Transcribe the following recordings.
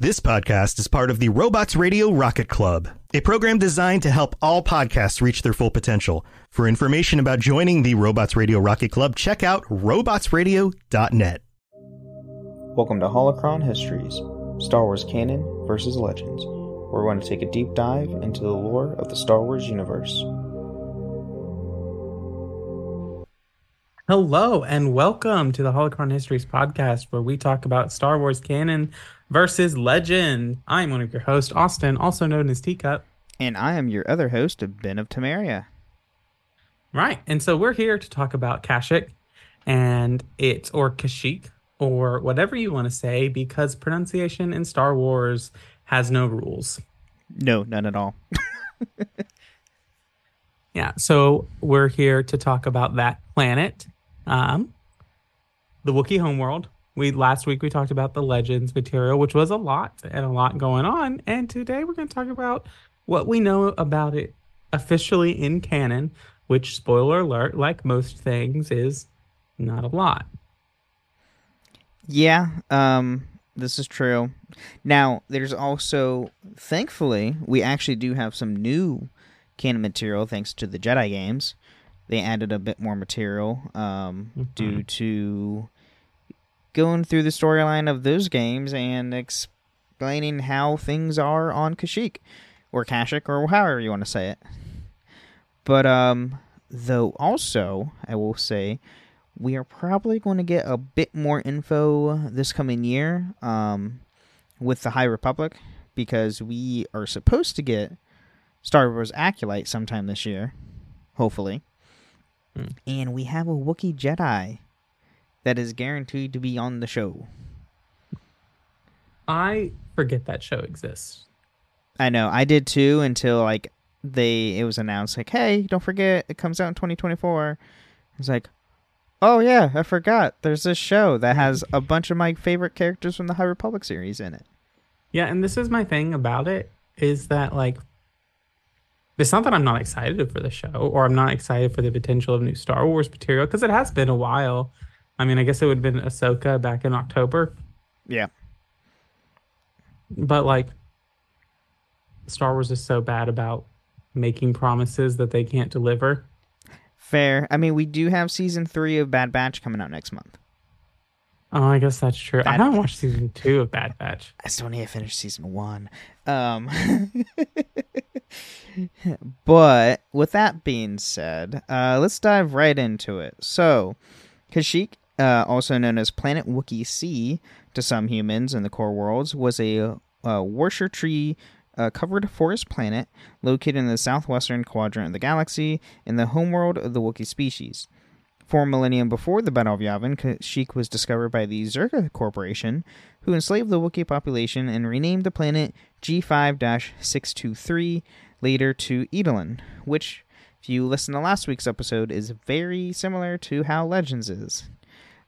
This podcast is part of the Robots Radio Rocket Club, a program designed to help all podcasts reach their full potential. For information about joining the Robots Radio Rocket Club, check out robotsradio.net. Welcome to Holocron Histories Star Wars Canon versus Legends, where we're going to take a deep dive into the lore of the Star Wars universe. Hello, and welcome to the Holocron Histories podcast, where we talk about Star Wars canon versus legend. I'm one of your hosts, Austin, also known as Teacup. And I am your other host, Ben of Temeria. Right, and so we're here to talk about Kashik and it's or Kashik or whatever you want to say, because pronunciation in Star Wars has no rules. No, none at all. yeah, so we're here to talk about that planet, um, the Wookiee homeworld, we last week we talked about the legends material, which was a lot and a lot going on. And today we're going to talk about what we know about it officially in canon, which spoiler alert, like most things, is not a lot. Yeah, um, this is true. Now, there's also, thankfully, we actually do have some new canon material thanks to the Jedi games. They added a bit more material um, mm-hmm. due to going through the storyline of those games and explaining how things are on Kashyyyk or Kashyyyk or however you want to say it. But um though also I will say we are probably going to get a bit more info this coming year um with the High Republic because we are supposed to get Star Wars Acolyte sometime this year, hopefully. Mm. And we have a Wookiee Jedi that is guaranteed to be on the show. I forget that show exists. I know. I did too until like they it was announced like, "Hey, don't forget it comes out in 2024." It's like, "Oh yeah, I forgot. There's this show that has a bunch of my favorite characters from the High Republic series in it." Yeah, and this is my thing about it is that like it's not that I'm not excited for the show or I'm not excited for the potential of new Star Wars material because it has been a while I mean, I guess it would have been Ahsoka back in October. Yeah. But like Star Wars is so bad about making promises that they can't deliver. Fair. I mean, we do have season three of Bad Batch coming out next month. Oh, I guess that's true. Bad I haven't watched season two of Bad Batch. I still need to finish season one. Um, but with that being said, uh, let's dive right into it. So, Kashyyyk uh, also known as Planet Wookiee C to some humans in the core worlds, was a, a wroshyr tree uh, covered forest planet located in the southwestern quadrant of the galaxy in the homeworld of the Wookiee species. Four millennia before the Battle of Yavin, Kashyyyk was discovered by the Czerka Corporation, who enslaved the Wookiee population and renamed the planet G5 623 later to Edelin, which, if you listen to last week's episode, is very similar to how Legends is.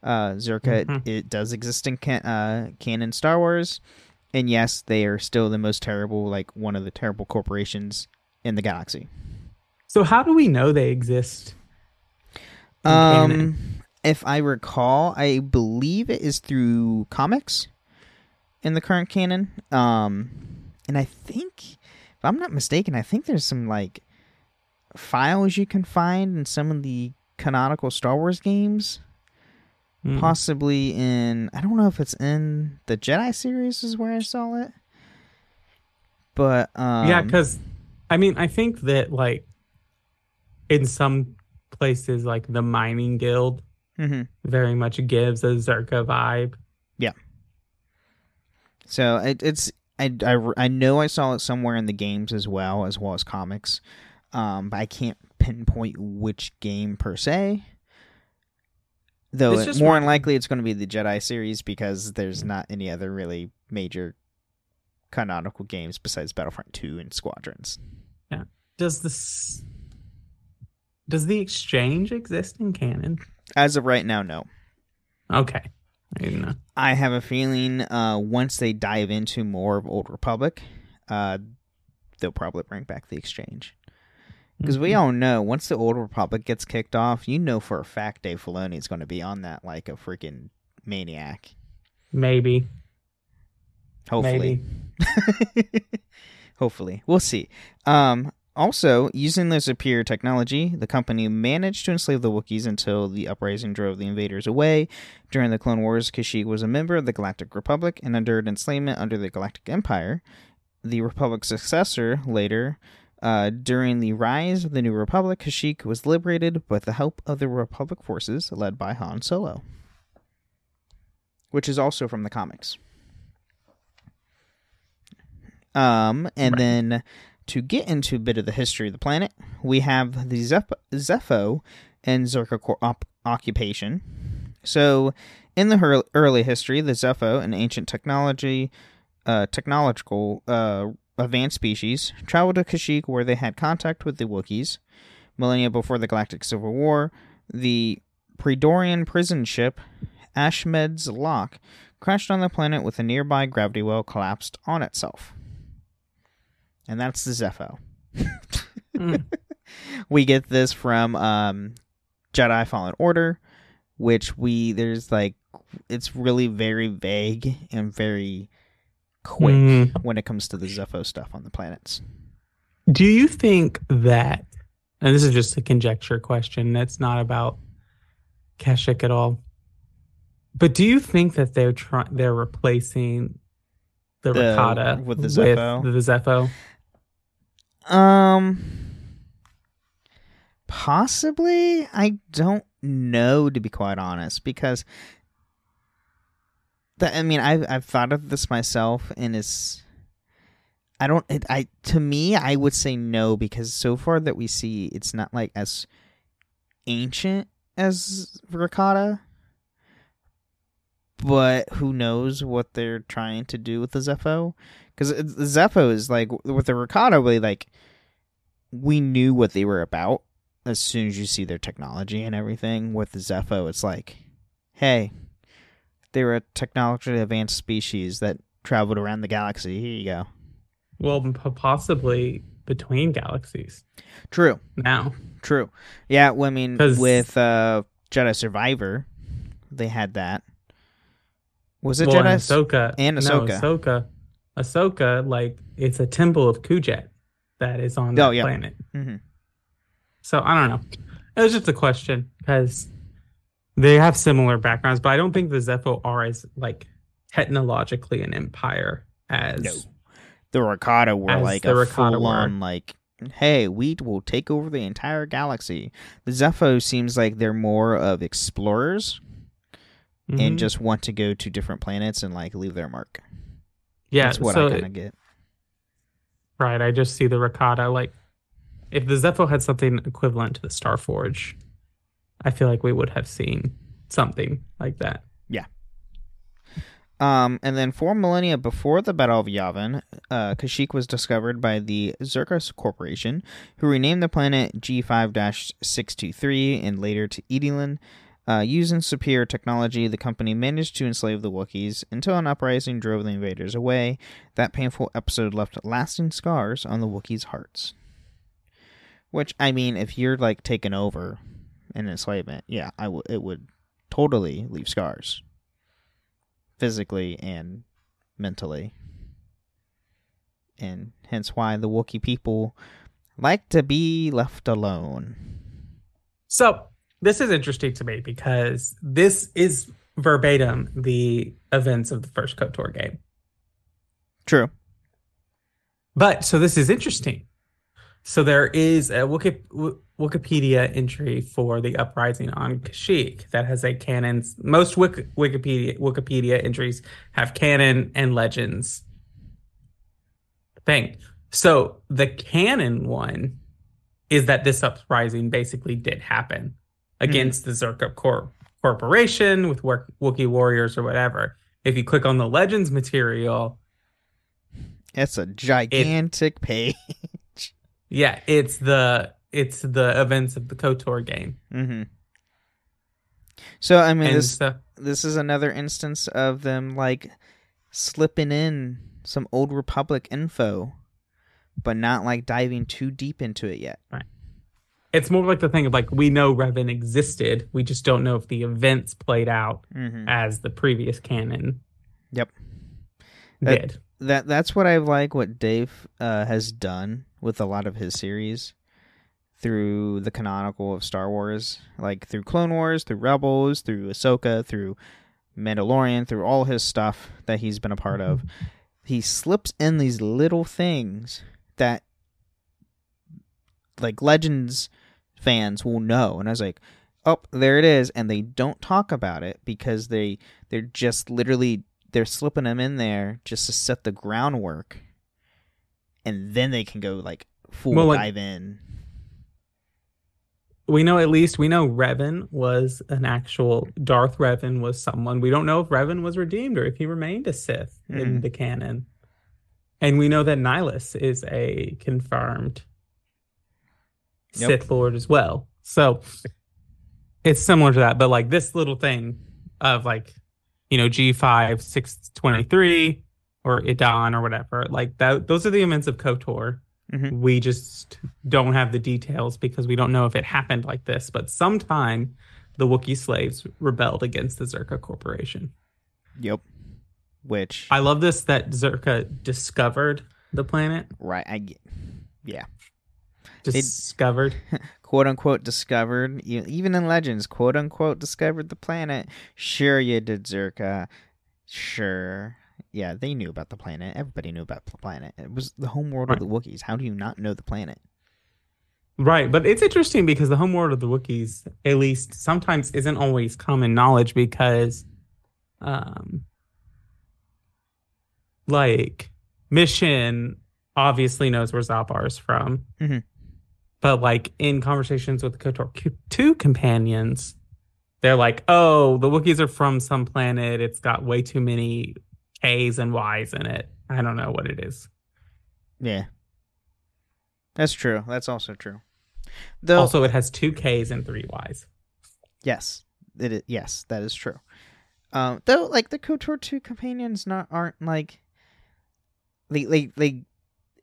Uh, Czerka mm-hmm. it, it, does exist in can, uh, canon Star Wars, and yes, they are still the most terrible, like one of the terrible corporations in the galaxy. So how do we know they exist? Um, canon? if I recall, I believe it is through comics in the current canon. Um, and I think, if I'm not mistaken, I think there's some like files you can find in some of the canonical Star Wars games Mm. Possibly in I don't know if it's in the Jedi series is where I saw it. But um, yeah, because I mean, I think that like in some places, like the mining guild, mhm. very much gives a Czerka vibe. Yeah. So it, it's I, I, I know I saw it somewhere in the games as well as well as comics, um, but I can't pinpoint which game per se. Though it- more than likely it's going to be the Jedi series because there's not any other really major canonical games besides Battlefront 2 and Squadrons. Yeah. Does this does the exchange exist in canon? As of right now, no. Okay, I. I have a feeling uh, once they dive into more of Old Republic, uh, they'll probably bring back the exchange. Because we all know once the Old Republic gets kicked off, you know for a fact Dave Filoni is going to be on that like a freaking maniac. Maybe, Hopefully, maybe. hopefully, we'll see. Um, also, using the superior technology, the company managed to enslave the Wookiees until the uprising drove the invaders away. During the Clone Wars, Kashyyyk was a member of the Galactic Republic and endured enslavement under the Galactic Empire. The Republic's successor later. Uh, during the rise of the New Republic, Kashyyyk was liberated with the help of the Republic forces led by Han Solo, which is also from the comics. Um, and Right. then to get into a bit of the history of the planet, we have the Zeph- Zeffo and Czerka op- occupation. So, in the her- early history, the Zeffo, an ancient technology, uh, technological, uh, advanced species, traveled to Kashyyyk where they had contact with the Wookiees. Millennia before the Galactic Civil War, the Predorian prison ship Ashmead's Lock crashed on the planet with a nearby gravity well collapsed on itself. And that's the Zeffo. Mm. we get this from um, Jedi Fallen Order, which we there's like it's really very vague and very quick Mm. when it comes to the Zeffo stuff on the planets. Do you think that, and this is just a conjecture question, that's not about Kashyyyk at all, but do you think that they're trying, they're replacing the, The- Rakata with the Zeffo? the Zeffo? Um, possibly. I don't know to be quite honest, because that I mean, I've I've thought of this myself, and it's. I don't. It, I to me, I would say no because so far that we see, it's not like as ancient as Rakata. But who knows what they're trying to do with the Zeffo? Because the Zeffo is like with the Rakata, really like we knew what they were about as soon as you see their technology and everything. With the Zeffo, it's like, hey, they were a technologically advanced species that traveled around the galaxy. Here you go. Well, p- possibly between galaxies True, now. true. Yeah, well, I mean, with uh, Jedi Survivor, they had that. Was it well, Jedi? and Ahsoka and No, Ahsoka. Ahsoka, Ahsoka, like it's a temple of Kujet that is on Oh, that yeah. planet. hmm So I don't know. It was just a question because they have similar backgrounds, but I don't think the Zeffo are as like technologically an empire as No. The Rakata were like the a full on like, hey, we will take over the entire galaxy. The Zeffo seems like they're more of explorers Mhm. and just want to go to different planets and like leave their mark. yeah. That's what so I kind of get. right, I just see the Rakata like if the Zeffo had something equivalent to the Starforge, I feel like we would have seen something like that. Yeah. Um, and then four millennia before the Battle of Yavin, uh, Kashyyyk was discovered by the Zerkos Corporation, who renamed the planet G5-623 and later to Edilin. Uh, using superior technology, the company managed to enslave the Wookiees until an uprising drove the invaders away. That painful episode left lasting scars on the Wookiees' hearts. Which, I mean, if you're like taken over in enslavement, yeah, I w- it would totally leave scars physically and mentally. And hence why the Wookiee people like to be left alone. So this is interesting to me because this is verbatim the events of the first KOTOR game. True. But so this is interesting. So there is a Wiki, Wikipedia entry for the uprising on Kashyyyk that has a canon. Most Wiki, Wikipedia Wikipedia entries have canon and legends thing. So the canon one is that this uprising basically did happen against mm-hmm. the Czerka Corp- Corporation with Wookiee warriors or whatever. If you click on the Legends material, it's a gigantic it, page. yeah, it's the it's the events of the Kotor game. Mm-hmm. So I mean, and this so, this is another instance of them like slipping in some old Republic info, but not like diving too deep into it yet. Right. It's more like the thing of like we know Revan existed, we just don't know if the events played out mm-hmm. as the previous canon. Yep. Did. That, that that's what I like what Dave uh, has done with a lot of his series through the canonical of Star Wars, like through Clone Wars, through Rebels, through Ahsoka, through Mandalorian, through all his stuff that he's been a part of. Mm-hmm. He slips in these little things that like Legends fans will know. And I was like, oh, there it is. And they don't talk about it because they they're just literally they're slipping them in there just to set the groundwork. And then they can go like full well, like, dive in we know at least we know Revan was an actual Darth Revan was someone. We don't know if Revan was redeemed or if he remained a Sith mm. in hmm. the canon. And we know that Nihilus is a confirmed yep. Sith Lord as well. So it's similar to that, but like this little thing of like, you know, G5 623 or Idon or whatever, like that those are the events of KOTOR Mm-hmm. We just don't have the details because we don't know if it happened like this. But sometime the Wookiee slaves rebelled against the Czerka Corporation. Yep. Which I love this that Czerka discovered the planet. Right. I get. Yeah. Discovered. quote unquote discovered. Even in Legends, quote unquote discovered the planet. Sure, you did, Czerka. Sure yeah, they knew about the planet. Everybody knew about the planet. It was the home world right. of the Wookiees. How do you not know the planet? Right, but it's interesting because the home world of the Wookiees, at least sometimes, isn't always common knowledge because, um, like Mission obviously knows where Zaalbar is from, mm-hmm. but like in conversations with the KOTOR two companions, they're like, "Oh, the Wookiees are from some planet. It's got way too many K's and Y's in it. I don't know what it is. Yeah. That's true. That's also true. Though, also, it has two K's and three Y's. Yes, it is, yes, that is true. Um, though, like the Kotor two companions, not aren't like they they they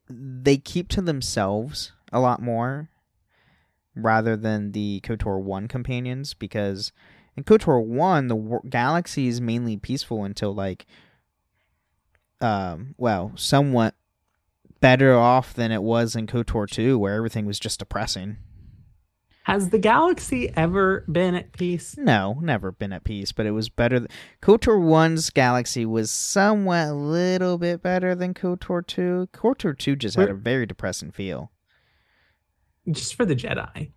they keep to themselves a lot more rather than the Kotor one companions because in Kotor one the galaxy is mainly peaceful until like um, well, somewhat better off than it was in KOTOR 2, where everything was just depressing. Has the galaxy ever been at peace? No, never been at peace, but it was better. Th- KOTOR 1's galaxy was somewhat a little bit better than KOTOR 2. KOTOR 2 just had a very depressing feel. Just for the Jedi.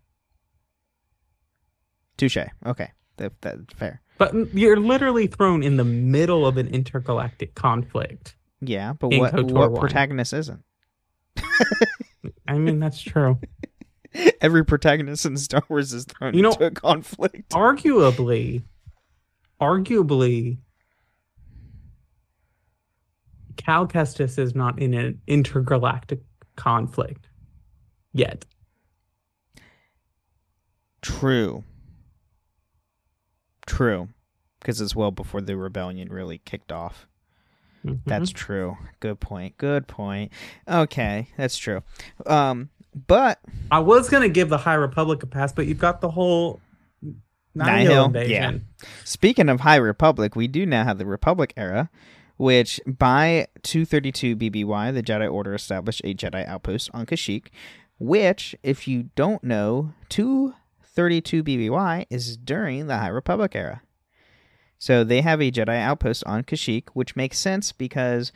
Touche. Okay. That, that's fair. But you're literally thrown in the middle of an intergalactic conflict. Yeah, but what what protagonist isn't? I mean, that's true. Every protagonist in Star Wars is thrown you know, into a conflict. Arguably, arguably, Cal Kestis is not in an intergalactic conflict yet. True. True, because it's well before the rebellion really kicked off. Mm-hmm. That's true. Good point. Good point. Okay, that's true. Um, but I was gonna give the High Republic a pass, but you've got the whole Nihil, invasion. Yeah. Speaking of High Republic, we do now have the Republic era, which by 232 BBY, the Jedi Order established a Jedi outpost on Kashyyyk, which, if you don't know, two 32 BBY is during the High Republic era. So they have a Jedi outpost on Kashyyyk, which makes sense because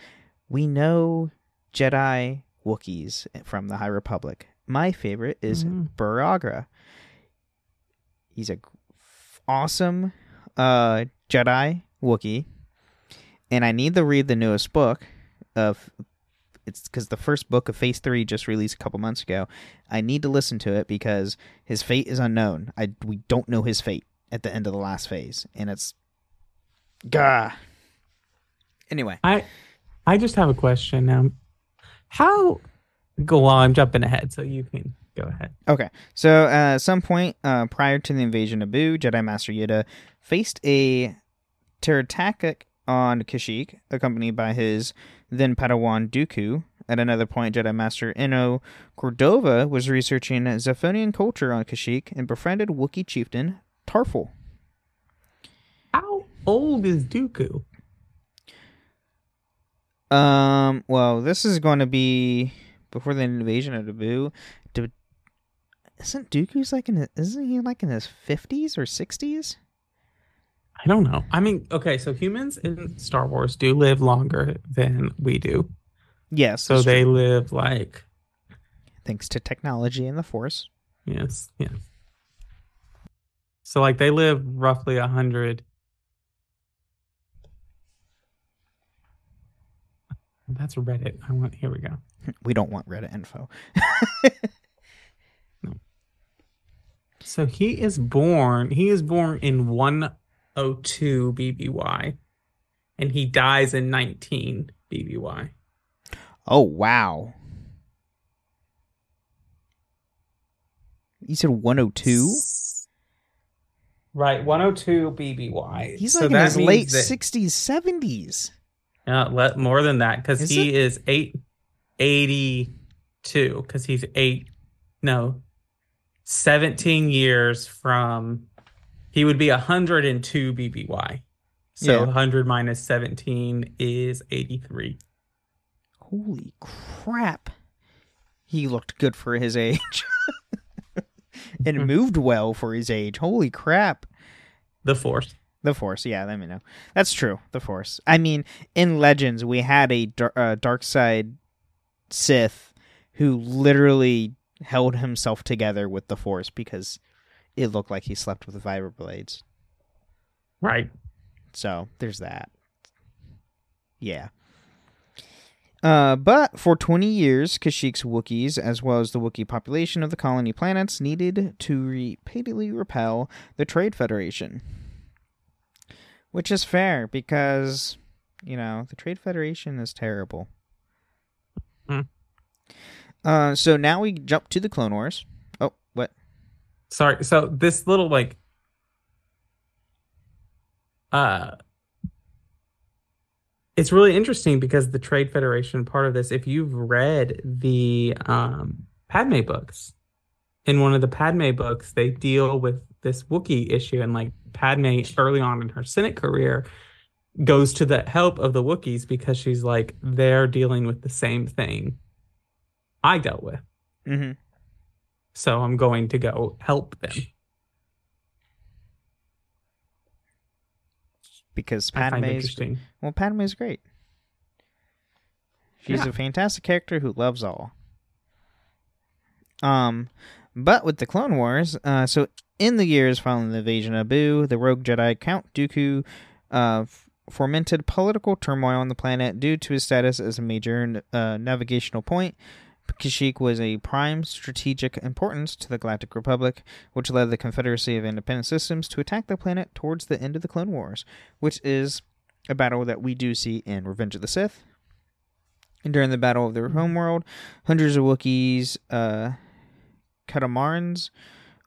we know Jedi Wookiees from the High Republic. My favorite is Mhm. Burryaga. He's a awesome uh, Jedi Wookiee, and I need to read the newest book of. It's because the first book of Phase Three just released a couple months ago. I need to listen to it because his fate is unknown. I we don't know his fate at the end of the last phase, and it's gah. Anyway, I I just have a question now. How go on, I'm jumping ahead, so you can go ahead. Okay, so uh, at some point uh, prior to the invasion of Boo, Jedi Master Yoda faced a attack on Kashyyyk, accompanied by his then Padawan Dooku. At another point, Jedi Master Eno Cordova was researching Zephonian culture on Kashyyyk and befriended Wookiee chieftain Tarfful. How old is Dooku? Um, well, this is going to be before the invasion of Naboo. Do, isn't Dooku's like in? Isn't he like in his fifties or sixties? I don't know. I mean, okay, so humans in Star Wars do live longer than we do. Yes. So they true. live like thanks to technology and the Force. yes, yes. So like they live roughly a hundred. That's Reddit. I want. Here we go. We don't want Reddit info. no. So he is born. He is born in 102 BBY, and he dies in 19 BBY. Oh wow. You said one oh two. Right, 102 BBY. He's So like in his late that- sixties, seventies. Uh, let, more than that, because he is eight eighty-two. Because he's eight, no, seventeen years from. He would be hundred and two BBY. So Yeah. hundred minus seventeen is eighty-three. Holy crap! He looked good for his age, and moved well for his age. Holy crap! The Force. The Force, yeah, let me know. That's true. The Force. I mean, in Legends, we had a dar- uh, dark side Sith who literally held himself together with the Force because it looked like he slept with vibra blades. Right. So there's that. Yeah. Uh, but for 20 years, Kashyyyk's Wookiees, as well as the Wookiee population of the colony planets, needed to repeatedly repel the Trade Federation. Which is fair because, you know, the Trade Federation is terrible. Hmm. Uh, so now we jump to the Clone Wars. Sorry. So this little like uh it's really interesting because the Trade Federation part of this, if you've read the um Padme books, in one of the Padme books, they deal with this Wookiee issue and like Padme early on in her Senate career goes to the help of the Wookiees because she's like they're dealing with the same thing I dealt with. Mm-hmm. So I'm going to go help them. Because Padme is. Well, Padme is great. She's Yeah. a fantastic character who loves all. Um, but with the Clone Wars, uh, so in the years following the invasion of Boo, the rogue Jedi Count Dooku, uh, f- fomented political turmoil on the planet due to his status as a major uh, navigational point. Kashyyyk was a prime strategic importance to the Galactic Republic, which led the Confederacy of Independent Systems to attack the planet towards the end of the Clone Wars, which is a battle that we do see in Revenge of the Sith. And during the Battle of the Homeworld, hundreds of Wookiees, uh, catamarans,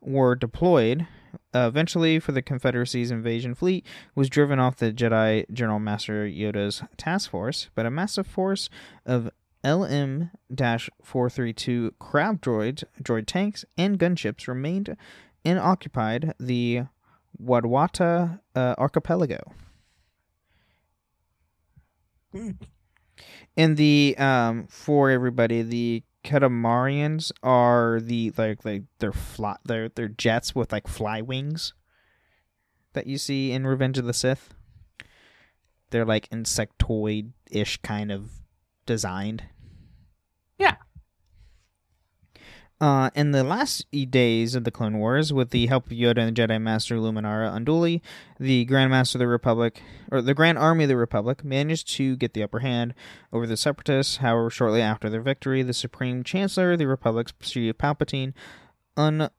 were deployed. Uh, eventually, for the Confederacy's invasion fleet, was driven off the Jedi General Master Yoda's task force, but a massive force of LM-432 crab droids, droid tanks, and gunships remained and occupied the Wawaatt uh, archipelago. And the um for everybody, the Katamarians are the like like they're fly they're they're jets with like fly wings that you see in Revenge of the Sith. They're like insectoid ish kind of designed. Yeah. Uh, in the last days of the Clone Wars, with the help of Yoda and Jedi Master Luminara Unduli, the Grand Master of the Republic, or the Grand Army of the Republic, managed to get the upper hand over the Separatists. However, shortly after their victory, the Supreme Chancellor of the Republic, Chief Palpatine, un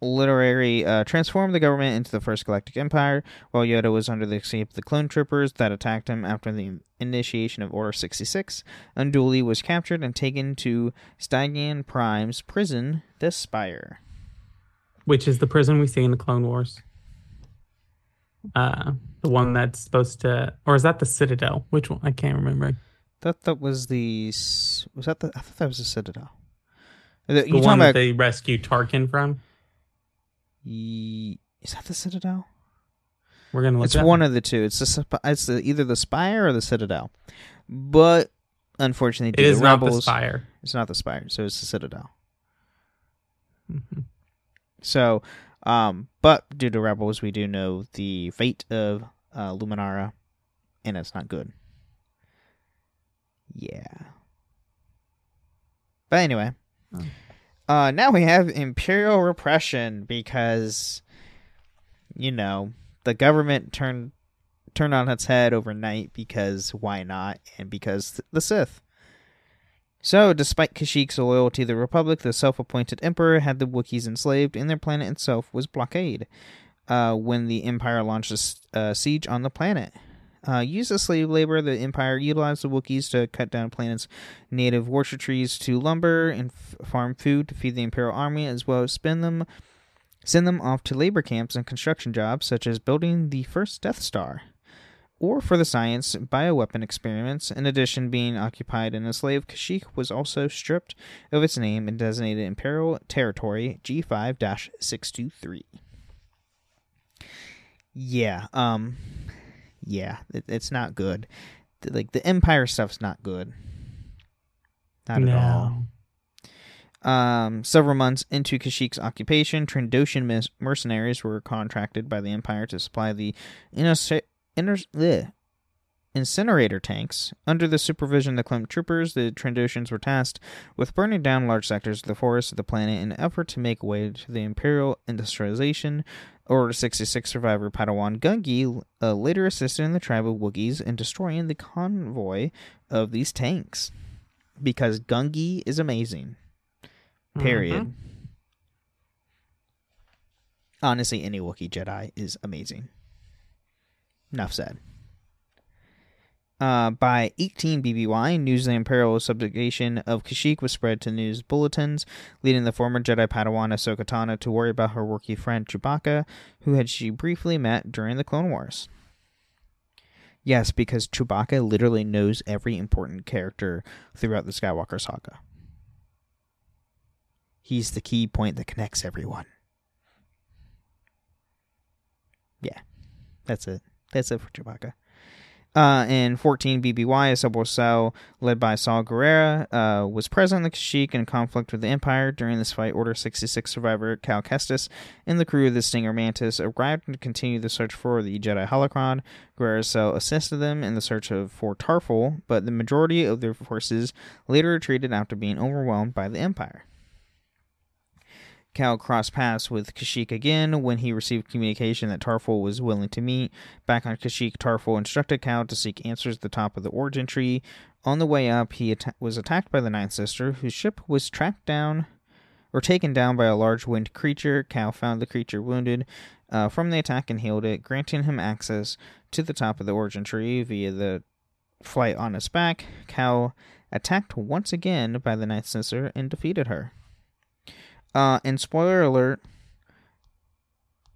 literary uh, transformed the government into the First Galactic Empire, while Yoda was under the escape of the clone troopers that attacked him after the initiation of Order 66. Unduli was captured and taken to Stygeon Prime's prison, the Spire. which is the prison we see in the Clone Wars. Uh, the one that's supposed to, or is that the Citadel? Which one? I can't remember. That that was the was that the I thought that was the Citadel. The, The you one that they rescued Tarkin from. Ye- is that the Citadel? We're gonna look. It's one of the two. It's the it's the, either the Spire or the Citadel. But unfortunately, It due to is not the rebels, Spire. It's not the Spire, so it's the Citadel. Mhm. So, um, but due to rebels, we do know the fate of uh, Luminara, and it's not good. Yeah. But anyway, Oh. Uh, now we have imperial repression because, you know, the government turned turned on its head overnight because why not, and because the Sith. So, despite Kashyyyk's loyalty to the Republic, the self appointed Emperor had the Wookiees enslaved, and their planet itself was blockaded uh, when the Empire launched a uh, siege on the planet. Uh, used as slave labor, the Empire utilized the Wookiees to cut down planet's native orchard trees to lumber and f- farm food to feed the Imperial Army, as well as spend them, send them off to labor camps and construction jobs, such as building the first Death Star or for the science bioweapon experiments. In addition, being occupied and enslaved, Kashyyyk was also stripped of its name and designated Imperial Territory G5 623. Yeah, um, yeah, it, it's not good. Like, the Empire stuff's not good. Not at all. Um, several months into Kashyyyk's occupation, Trandoshan mes- mercenaries were contracted by the Empire to supply the inner- inner- bleh, incinerator tanks. Under the supervision of the Clone Troopers, the Trandoshans were tasked with burning down large sectors of the forest of the planet in an effort to make way to the Imperial industrialization. Order 66 survivor Padawan Gungi uh, later assisted in the tribe of Wookiees in destroying the convoy of these tanks. Because Gungi is amazing. Period. Mhm. Honestly, any Wookiee Jedi is amazing. Enough said. Uh, by 18 BBY, news of the Imperial subjugation of Kashyyyk was spread to news bulletins, leading the former Jedi Padawan Ahsoka Tano to worry about her Wookiee friend Chewbacca, who had she briefly met during the Clone Wars. Yes, because Chewbacca literally knows every important character throughout the Skywalker saga. He's the key point that connects everyone. Yeah, that's it. That's it for Chewbacca. Uh, in 14 BBY, a subway cell led by Saw Gerrera uh, was present in the Kashyyyk in conflict with the Empire. During this fight, Order 66 survivor Cal Kestis and the crew of the Stinger Mantis arrived to continue the search for the Jedi Holocron. Gerrera's cell assisted them in the search of for Tarfful, but the majority of their forces later retreated after being overwhelmed by the Empire. Cal crossed paths with Kashyyyk again when he received communication that Tarfful was willing to meet. Back on Kashyyyk, Tarfful instructed Cal to seek answers at the top of the origin tree. On the way up, he was attacked by the Ninth Sister, whose ship was tracked down or taken down by a large winged creature. Cal found the creature wounded uh, from the attack and healed it, granting him access to the top of the origin tree via the flight on its back. Cal attacked once again by the Ninth Sister and defeated her. Uh, and spoiler alert,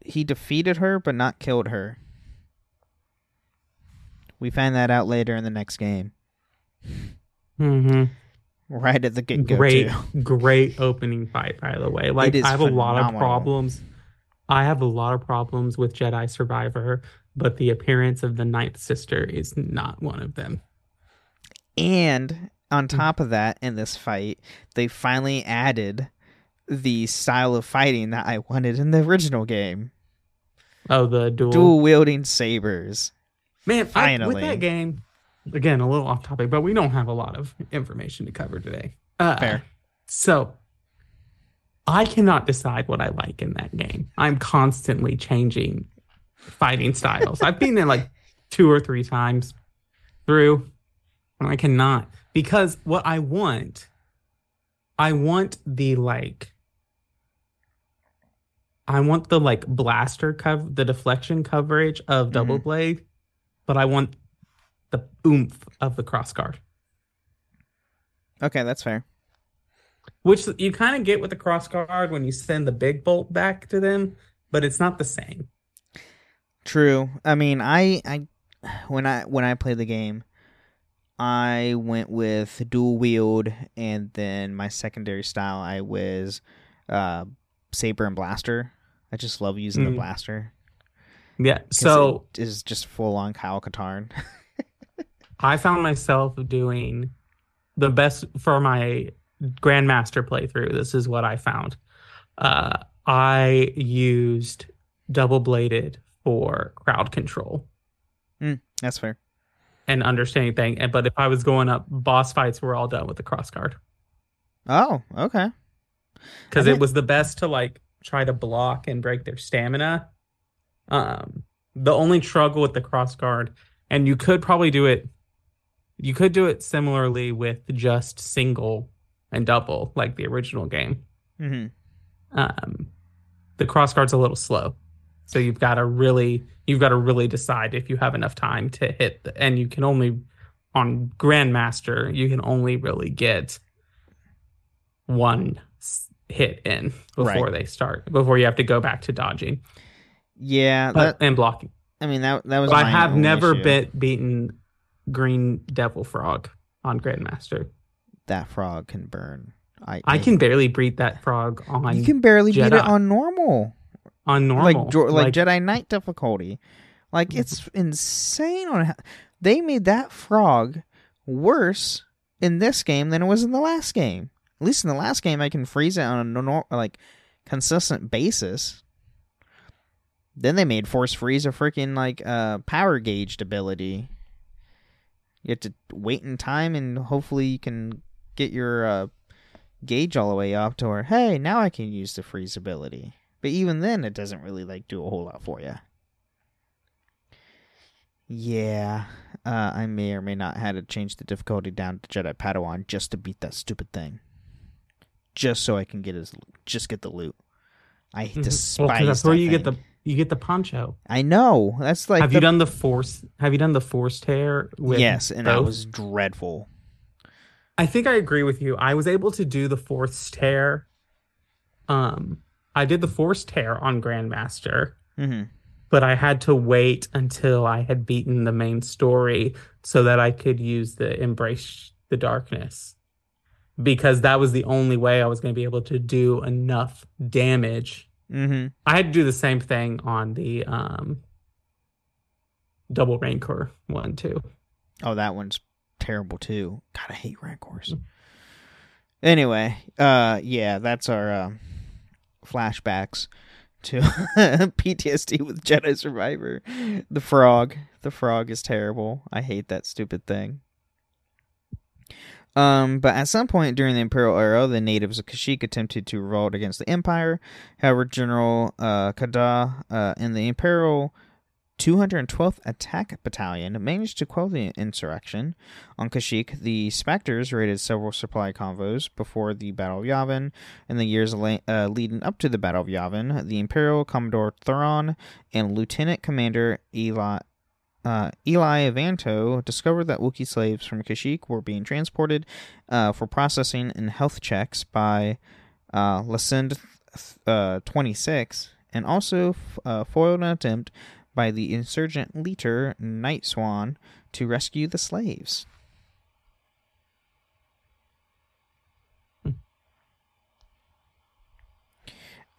he defeated her but not killed her. We find that out later in the next game, Mhm. right at the get go. Great, great opening fight, by the way. Like I have a lot of problems. I have a lot of problems with Jedi Survivor, but the appearance of the Ninth Sister is not one of them. And on top of that, in this fight, they finally added the style of fighting that I wanted in the original game: Oh, the dual, dual wielding sabers. man. I, with finally. that game, again, a little off topic, but we don't have a lot of information to cover today. Uh, Fair. So I cannot decide what I like in that game. I'm constantly changing fighting styles. I've been there like two or three times through. And I cannot because what I want, I want the like, I want the like blaster cover, the deflection coverage of double blade, but I want the oomph of the cross guard, Okay, that's fair. which you kind of get with the cross guard when you send the big bolt back to them, but it's not the same. True. I mean, I I when I when I played the game, I went with dual wield, and then my secondary style I was uh, saber and blaster. I just love using the Mm. blaster. Yeah, So it is just full on Kyle Katarn. I found myself doing the best for my grandmaster playthrough. This is what I found. Uh, I used double bladed for crowd control that's fair. and understanding thing. And but if I was going up, boss fights were all done with the cross guard Oh, okay. because it was the best to like try to block and break their stamina. Um, the only struggle with the cross guard, and you could probably do it. You could do it similarly with just single and double, like the original game. hmm Um, the cross guard's a little slow, so you've got to really, you've got to really decide if you have enough time to hit. The, and you can only on Grandmaster, you can only really get one hit in before Right. they start, before you have to go back to dodging Yeah, but, that, and blocking. I mean that that was. I have never issue. been beaten Green Devil Frog on Grandmaster. that frog can burn. I I can barely beat that frog on You can barely beat it on normal. on normal, like Jo- like, Jedi Knight difficulty. Like it's insane on how they made that frog worse in this game than it was in the last game. At least in the last game, I can freeze it on a normal, like consistent basis. Then they made force freeze a freaking like uh power gauged ability. You have to wait in time, and hopefully you can get your uh, gauge all the way up to where hey, now I can use the freeze ability. But even then, it doesn't really like do a whole lot for you. Yeah, uh, I may or may not had to change the difficulty down to Jedi Padawan just to beat that stupid thing. Just so I can get his, just get the loot. I Mhm. despise. Well, that's where you get the you get the poncho. I know that's like. have the- you done the force? Have you done the force tear? With yes, and that was dreadful. I think I agree with you. I was able to do the force tear. Um, I did the force tear on Grandmaster, hmm but I had to wait until I had beaten the main story so that I could use the embrace the darkness. Because that was the only way I was going to be able to do enough damage hmm I had to do the same thing on the um double rancor one too. Oh, that one's terrible too. God, I hate rancors. Anyway, uh, yeah, that's our uh, flashbacks to PTSD with Jedi Survivor. The frog, the frog is terrible. I hate that stupid thing. Um, but at some point during the Imperial era, the natives of Kashyyyk attempted to revolt against the Empire. However, General uh, Kada uh, and the Imperial 212th Attack Battalion managed to quell the insurrection. On Kashyyyk, the Spectres raided several supply convoys before the Battle of Yavin. In the years la- uh, leading up to the Battle of Yavin, the Imperial Commodore Thrawn and Lieutenant Commander Eli uh, Eli Avanto discovered that Wookiee slaves from Kashyyyk were being transported uh, for processing and health checks by uh, uh, 26, and also f- uh, foiled an attempt by the insurgent leader Night Swan to rescue the slaves.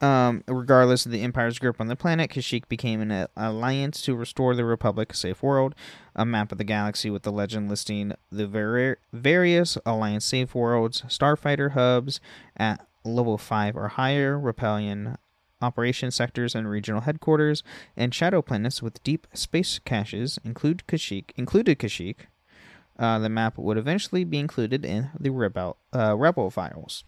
Um, regardless of the Empire's grip on the planet, Kashyyyk became an alliance to restore the Republic a safe world. A map of the galaxy with the legend listing the vari- various Alliance safe worlds, starfighter hubs at level 5 or higher, Rebellion operation sectors and regional headquarters, and shadow planets with deep space caches include Kashyyyk, included Kashyyyk. Uh, the map would eventually be included in the Rebel, uh, Rebel files.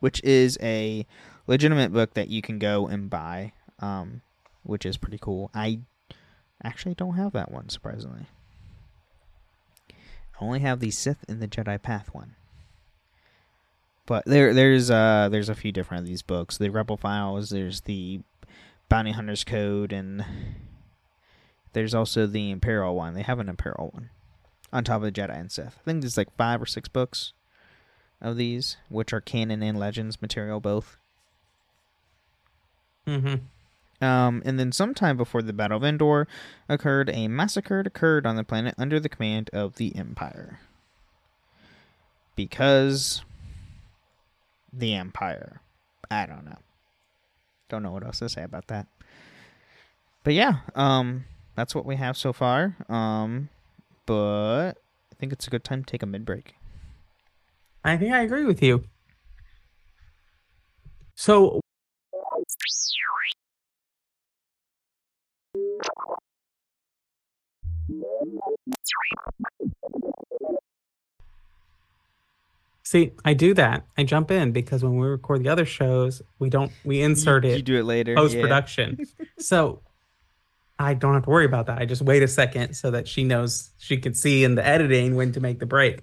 which is a legitimate book that you can go and buy, um, which is pretty cool. I actually don't have that one, surprisingly. I only have the Sith and the Jedi Path one. But there, there's uh, there's a few different of these books. The Rebel Files. There's the Bounty Hunter's Code, and there's also the Imperial one. They have an Imperial one on top of the Jedi and Sith. I think there's like five or six books of these, which are canon and legends material both. Mm-hmm. Um, and then sometime before the Battle of Endor occurred, a massacre occurred on the planet under the command of the Empire. Because the Empire. I don't know. Don't know what else to say about that. But yeah, um, that's what we have so far. Um, but I think it's a good time to take a mid break. I think I agree with you. So See, I do that. I jump in because when we record the other shows, we don't we insert you, it You do it later. post production. so I don't have to worry about that. I just wait a second so that she knows she can see in the editing when to make the break.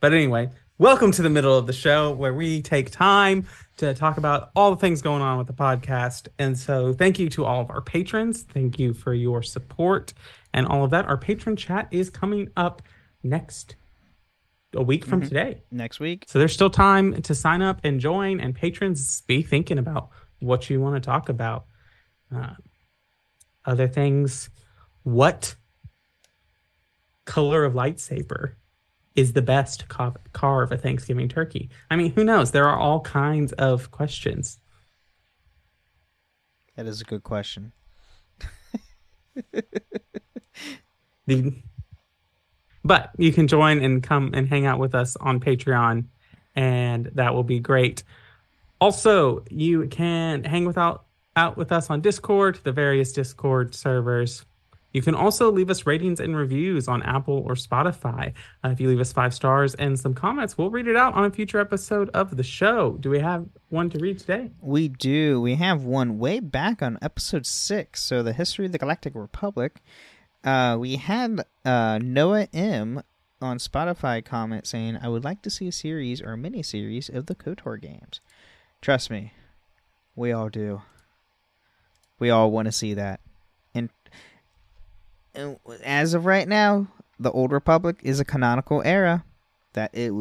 But anyway, welcome to the middle of the show where we take time to talk about all the things going on with the podcast. And so thank you to all of our patrons. Thank you for your support and all of that. Our patron chat is coming up next a week from today. Next week. So there's still time to sign up and join, and patrons be thinking about what you want to talk about. Uh, other things, what color of lightsaber is the best ca- carve a Thanksgiving turkey? I mean, who knows? There are all kinds of questions. That is a good question. The, but you can join and come and hang out with us on Patreon, and that will be great. Also, you can hang without out with us on Discord, the various Discord servers. You can also leave us ratings and reviews on Apple or Spotify. Uh, if you leave us five stars and some comments, we'll read it out on a future episode of the show. Do we have one to read today? We do. We have one way back on episode six. So, the history of the Galactic Republic. Uh, we had uh, Noah M on Spotify comment saying, I would like to see a series or mini series of the KOTOR games. Trust me, we all do. We all want to see that. As of right now, the Old Republic is a canonical era. That it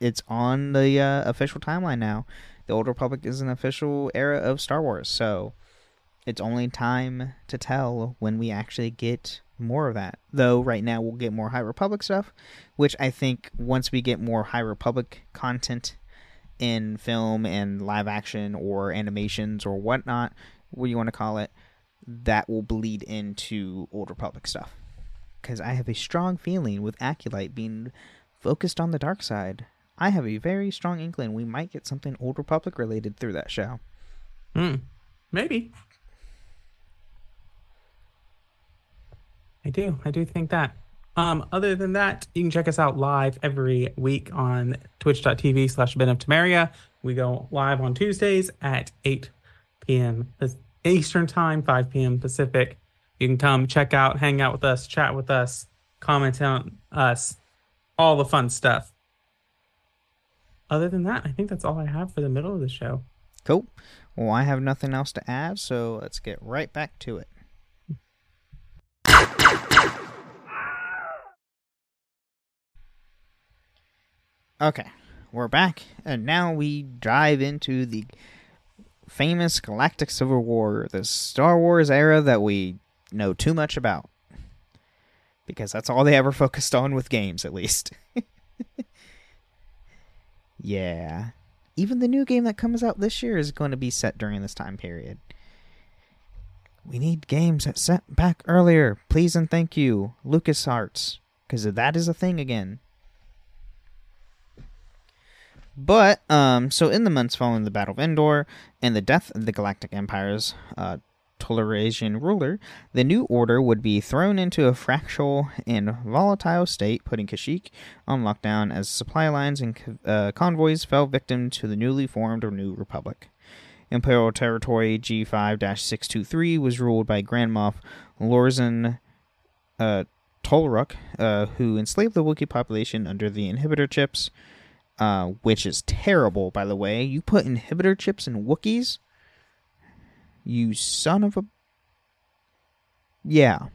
it's on the uh, official timeline now. The Old Republic is an official era of Star Wars, so it's only time to tell when we actually get more of that. Though right now we'll get more High Republic stuff, which I think once we get more High Republic content in film and live action or animations or whatnot, what do you want to call it, that will bleed into Old Republic stuff. Because I have a strong feeling with Acolyte being focused on the dark side, I have a very strong inkling we might get something Old Republic related through that show. Hmm. Maybe. I do. I do think that. Um, other than that, you can check us out live every week on twitch.tv slash Ben of Temeria. We go live on Tuesdays at 8 p.m. Eastern Time, 5 p.m. Pacific. You can come check out, hang out with us, chat with us, comment on us, all the fun stuff. Other than that, I think that's all I have for the middle of the show. Cool. Well, I have nothing else to add, so let's get right back to it. Okay, we're back, and now we dive into the famous Galactic Civil War, the Star Wars era that we know too much about. Because that's all they ever focused on with games, at least. yeah. Even the new game that comes out this year is going to be set during this time period. We need games that set back earlier. Please and thank you, LucasArts, because that is a thing again. But um, so in the months following the Battle of Endor and the death of the Galactic Empire's uh, Tolerasian ruler, the new order would be thrown into a fractal and volatile state, putting Kashyyyk on lockdown as supply lines and uh, convoys fell victim to the newly formed New Republic. Imperial Territory G5 623 was ruled by Grand Moff Lorzan uh, Tolruck, uh, who enslaved the Wookiee population under the inhibitor chips, uh, which is terrible, by the way. You put inhibitor chips in Wookiees? You son of a. Yeah.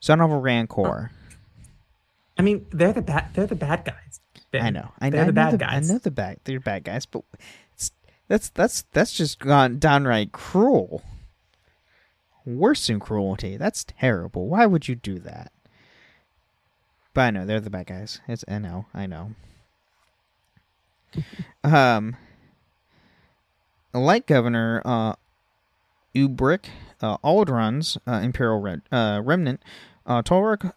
Son of a Rancor. I mean, they're the bad. They're the bad guys. I know. I, They're I the know bad the, guys. I know the bad. They're bad guys, but it's, that's that's that's just gone downright cruel. Worse than cruelty. That's terrible. Why would you do that? But I know they're the bad guys. It's I know. I know. Um, like Governor uh, Ubrik uh, Aldron's uh, Imperial uh, Remnant, uh, Tolric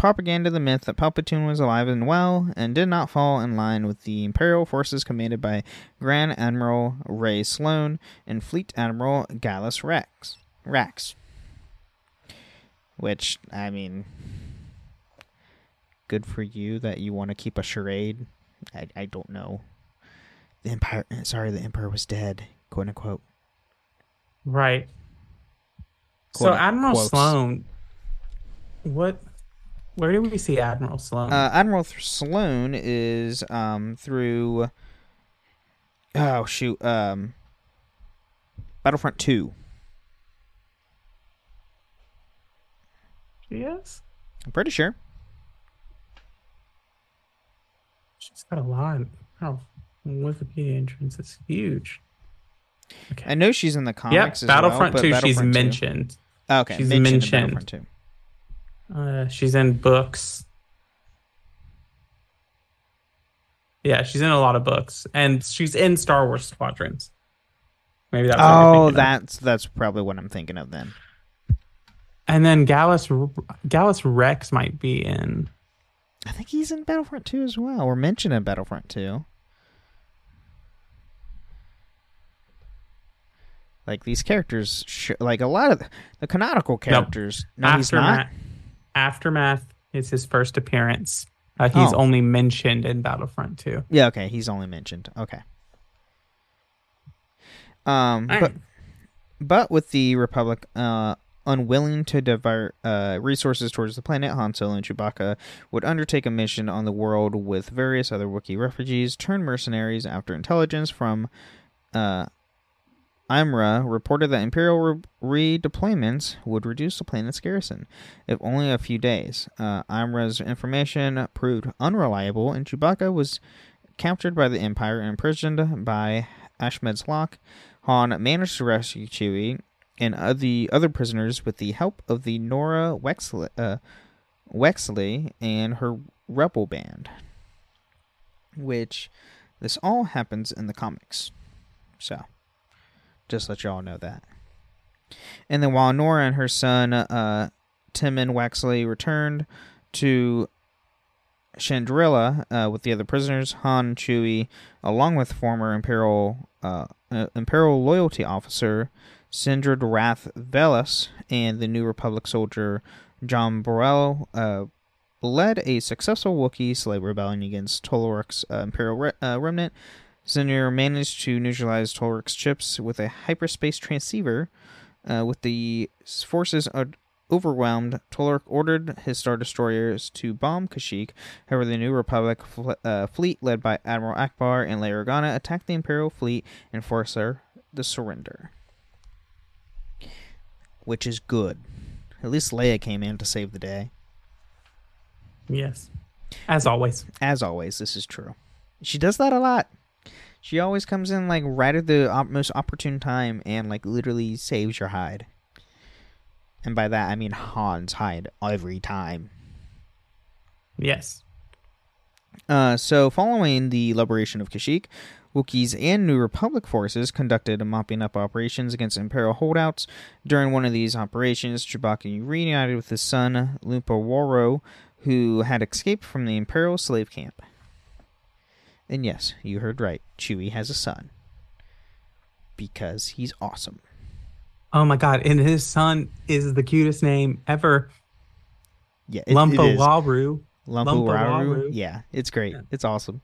propaganda the myth that Palpatine was alive and well and did not fall in line with the Imperial forces commanded by Grand Admiral Rae Sloane and Fleet Admiral Gallius Rex. Rax. Which, I mean, good for you that you want to keep a charade. I, I don't know. The Empire, sorry, the Emperor was dead, quote unquote. Right. so Admiral quotes. Sloane, what? Where do we see Admiral Sloane? Uh, Admiral Sloane is um through. Oh shoot! Um, Battlefront Two. yes, I'm pretty sure. she's got a lot. Her Wikipedia entrance is huge. I know she's in the Yep, comics. as Battlefront but 2. she's 2 mentioned. Okay, she's mentioned, in mentioned. Battlefront. Uh, she's in books. Yeah, she's in a lot of books, and she's in Star Wars Squadrons. Maybe that's. Oh, thinking of. that's that's probably what I'm thinking of then. And then Gallus Gallus Rex might be in. I think he's in Battlefront Two as well. We're mentioned in Battlefront Two. Like these characters, sh- like a lot of the, the canonical characters. No, he's not. Aftermath. Aftermath is his first appearance. Uh, he's Oh. only mentioned in Battlefront 2. Yeah, okay, he's only mentioned. Okay. Um, but but with the Republic uh, unwilling to divert uh, resources towards the planet, Han Solo and Chewbacca would undertake a mission on the world with various other Wookiee refugees, turned mercenaries after intelligence from uh, IMRA reported that Imperial re- redeployments would reduce the planet's garrison, if only a few days. Uh, IMRA's information proved unreliable, and Chewbacca was captured by the Empire and imprisoned by Ashmead's Lock. Han managed to rescue Chewie and uh, the other prisoners with the help of the Norra Wexley, uh, Wexley and her rebel band. Which this all happens in the comics. So, just let y'all know that. And then while Norra and her son, uh, Temmin Wexley, returned to Chandrila uh, with the other prisoners, Han, Chewie, along with former Imperial uh, uh, Imperial loyalty officer Sindred Rath Velus and the New Republic soldier Jom Barell, uh, led a successful Wookiee slave rebellion against Toloric's uh, Imperial re- uh, remnant. Sinjir managed to neutralize Tolric's chips with a hyperspace transceiver. Uh, with the forces overwhelmed, Tolric ordered his Star Destroyers to bomb Kashyyyk. However, the New Republic fl- uh, fleet, led by Admiral Ackbar and Leia Organa, attacked the Imperial fleet and forced her to surrender. Which is good. At least Leia came in to save the day. Yes. As always. As always, this is true. She does that a lot. She always comes in like right at the op- most opportune time and like literally saves your hide. And by that I mean Han's hide every time. Yes. Uh, so following the liberation of Kashyyyk, Wookiees and New Republic forces conducted mopping up operations against Imperial holdouts. During one of these operations, Chewbacca reunited with his son, Lumpawaroo, who had escaped from the Imperial slave camp. And yes, you heard right. Chewie has a son. Because he's awesome. Oh my god! And his son is the cutest name ever. Yeah, it, Lumpa it. Waroo. Lumpa Waru. Waroo. Yeah, it's great. Yeah. It's awesome.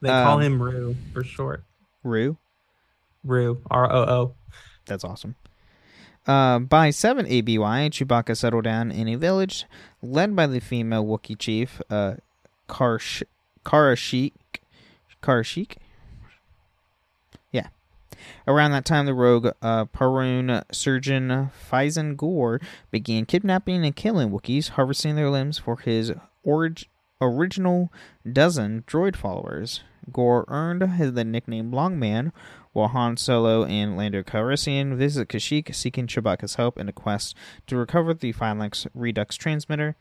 They call Um, him Rue for short. Rue. Rue. R O O. That's awesome. Uh, by 7 ABY, Chewbacca settled down in a village led by the female Wookiee chief, uh, Karsh- Karashik. Karashik? Yeah. Around that time, the rogue uh, Parun surgeon Fyzen Gor began kidnapping and killing Wookiees, harvesting their limbs for his orig- original dozen droid followers. Gor earned his, the nickname Longman, while Han Solo and Lando Calrissian visit Kashyyyk seeking Chewbacca's help in a quest to recover the Phylanx Redux transmitter.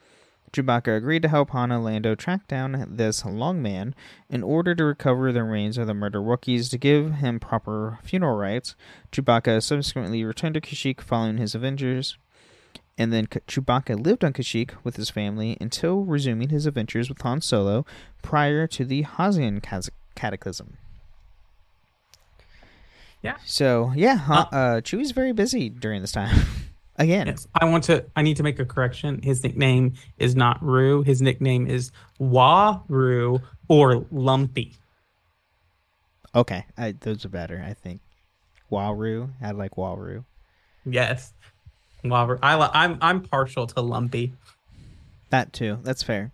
Chewbacca agreed to help Han and Lando track down this long man in order to recover the remains of the murdered Wookiees to give him proper funeral rites. Chewbacca subsequently returned to Kashyyyk following his Avengers, and then Chewbacca lived on Kashyyyk with his family until resuming his adventures with Han Solo prior to the Hosnian Cataclysm. Yeah. So yeah, Han, uh, Chewie's very busy during this time. Again, Yes. I want to. I need to make a correction. His nickname is not Rue. His nickname is Waroo or Lumpy. okay, I, those are better. I think. Waroo, I like Waroo. Yes. Waroo. I. li- I'm. I'm partial to Lumpy. That too. That's fair.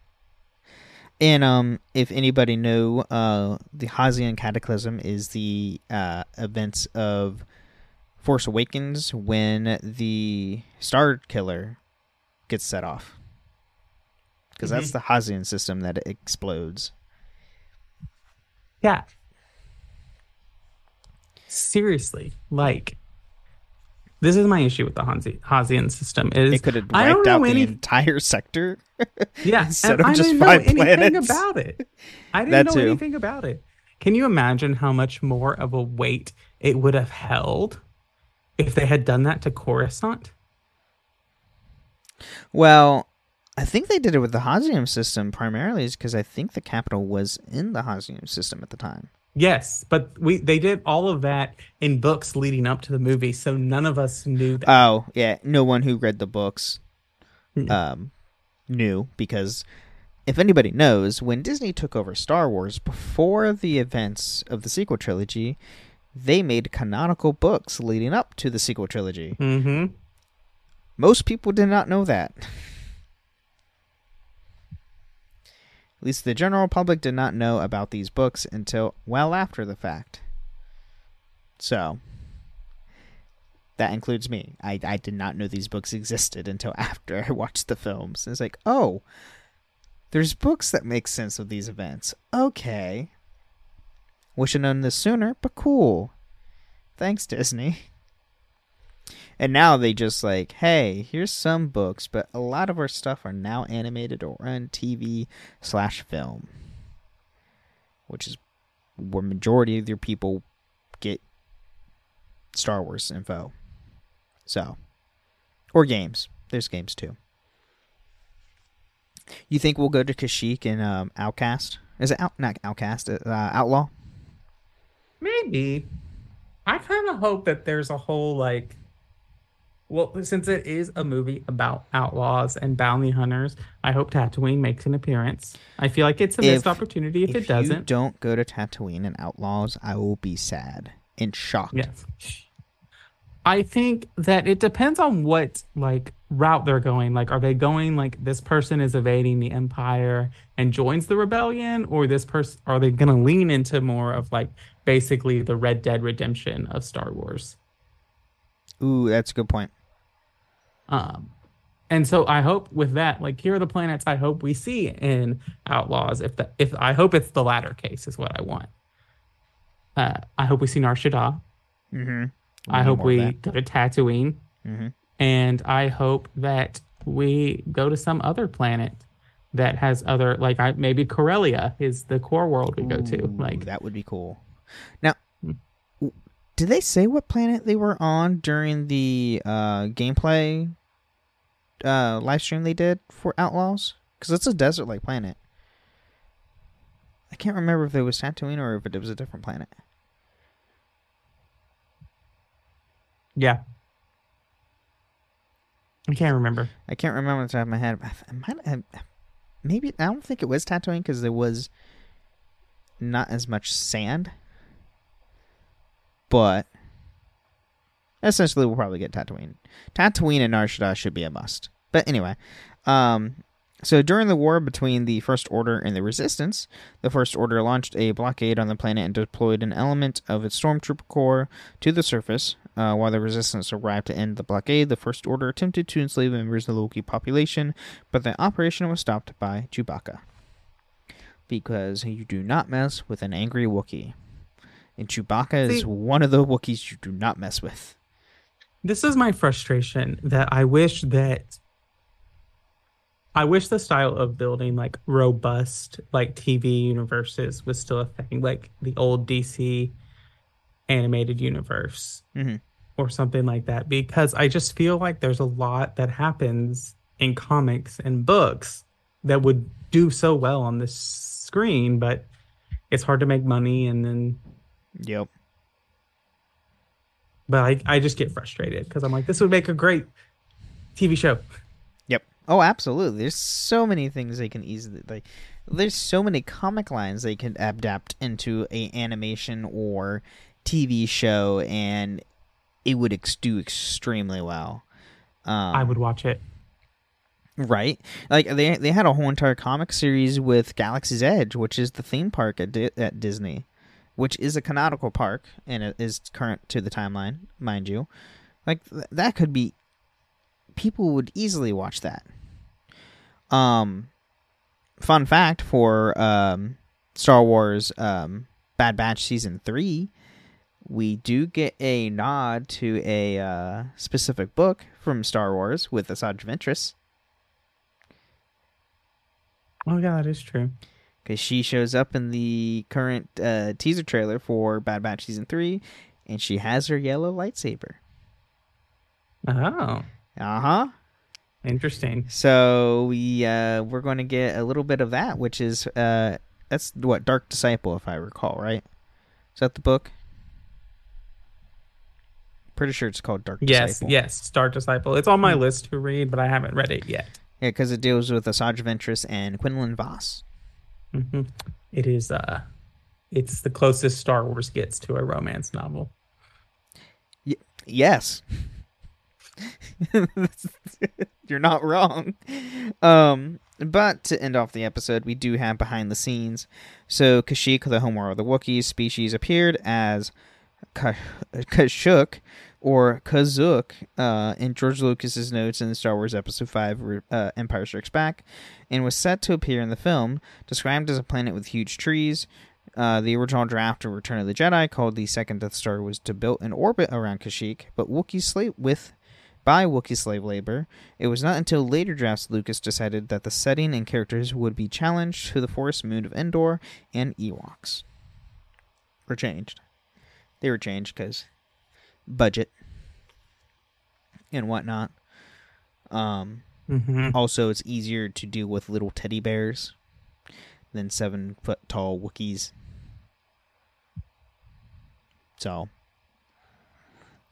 And um, if anybody knew, uh, the Hosnian Cataclysm is the uh, events of Force Awakens when the Star Killer gets set off. Because that's mhm. the Hosnian system that explodes. Yeah. Seriously, like. This is my issue with the Hansi- Hosnian system. Is It could have wiped out the entire sector. Yeah, instead of I just didn't know five anything about it. I didn't That know too. anything about it. Can you imagine how much more of a weight it would have held if they had done that to Coruscant? Well, I think they did it with the Hosnian system primarily, is because I think the capital was in the Hosnian system at the time. Yes, but we they did all of that in books leading up to the movie, so none of us knew that. Oh, yeah. No one who read the books Hmm. um, knew because if anybody knows, when Disney took over Star Wars before the events of the sequel trilogy, they made canonical books leading up to the sequel trilogy. mm-hmm. Most people did not know that. At least the general public did not know about these books until well after the fact. So, that includes me. I, I did not know these books existed until after I watched the films. It's like, oh, there's books that make sense of these events. Okay. Wish I'd known this sooner, but cool. Thanks, Disney. And now they just like, hey, here's some books, but a lot of our stuff are now animated or on TV slash film, which is where majority of your people get Star Wars info. So, or games. There's games too. You think we'll go to Kashyyyk and um, Outcast? Is it out? Not Outcast. Uh, Outlaw. Maybe. I kind of hope that there's a whole like well, since it is a movie about outlaws and bounty hunters, I hope Tatooine makes an appearance. I feel like it's a missed opportunity if, it doesn't. don't go to Tatooine and Outlaws, I will be sad and shocked. Yes. I think that it depends on what like route they're going. Like, are they going like this person is evading the empire and joins the rebellion, or this person are they going to lean into more of like basically the Red Dead Redemption of Star Wars? Ooh, that's a good point. Um, and so I hope with that, like here are the planets I hope we see in Outlaws. If the if I hope it's the latter case is what I want. Uh, I hope we see Nar Shaddaa. Mm-hmm. I hope we go to Tatooine, Mhm. and I hope that we go to some other planet that has other like I maybe Corellia is the core world we go to. Like that would be cool. Now, did they say what planet they were on during the uh, gameplay uh, live stream they did for Outlaws? Because it's a desert-like planet. I can't remember if it was Tatooine or if it was a different planet. yeah, I can't remember. I can't remember the top of my head. I might have, maybe I don't think it was Tatooine because there was not as much sand, but essentially we'll probably get Tatooine. Tatooine and Nar Shaddaa should be a must. But anyway, um, so during the war between the First Order and the Resistance, the First Order launched a blockade on the planet and deployed an element of its stormtrooper corps to the surface. Uh, while the Resistance arrived to end the blockade, the First Order attempted to enslave members of the Wookiee population, but the operation was stopped by Chewbacca. Because you do not mess with an angry Wookiee. And Chewbacca See- is one of the Wookiees you do not mess with. This is my frustration that I wish that I wish the style of building like robust like TV universes was still a thing, like the old DC animated universe Mhm. or something like that. Because I just feel like there's a lot that happens in comics and books that would do so well on this screen, but it's hard to make money and then Yep. but I, I just get frustrated because I'm like, this would make a great TV show. Yep. Oh, absolutely. There's so many things they can easily like. There's so many comic lines they can adapt into a animation or TV show, and it would ex- do extremely well. Um, I would watch it. right. Like they they had a whole entire comic series with Galaxy's Edge, which is the theme park at Di- at Disney, which is a canonical park and it is current to the timeline, mind you. Like th- that could be people would easily watch that. Um fun fact for um Star Wars um Bad Batch season 3, we do get a nod to a uh, specific book from Star Wars with Asajj Ventress Oh yeah, that is true. Because she shows up in the current uh, teaser trailer for Bad Batch season 3 and she has her yellow lightsaber. Oh, Uh-huh. interesting. So we uh we're going to get a little bit of that, which is uh that's what Dark Disciple, if I recall, right? Is that the book? Pretty sure it's called Dark Disciple. Yes, Disciple. yes, Star Disciple. It's on my list to read, but I haven't read it yet. Yeah, because it deals with Asajj Ventress and Quinlan Vos. Hmm It is. Uh, it's the closest Star Wars gets to a romance novel. Yes. You're not wrong. Um, but to end off the episode, we do have behind the scenes. So Kashyyyk, the homeworld of the Wookiees species, appeared as Ka- Kashuk or Kazuk uh, in George Lucas's notes in the Star Wars Episode Five: uh, Empire Strikes Back, and was set to appear in the film. Described as a planet with huge trees, uh, the original draft of Return of the Jedi, called the second Death Star, was to build an orbit around Kashyyyk, but Wookiee slave with by Wookiee slave labor. It was not until later drafts Lucas decided that the setting and characters would be challenged to the forest moon of Endor and Ewoks. Were changed. They were changed because budget and whatnot. Um, hmm also, it's easier to deal with little teddy bears than seven foot tall Wookiees. So,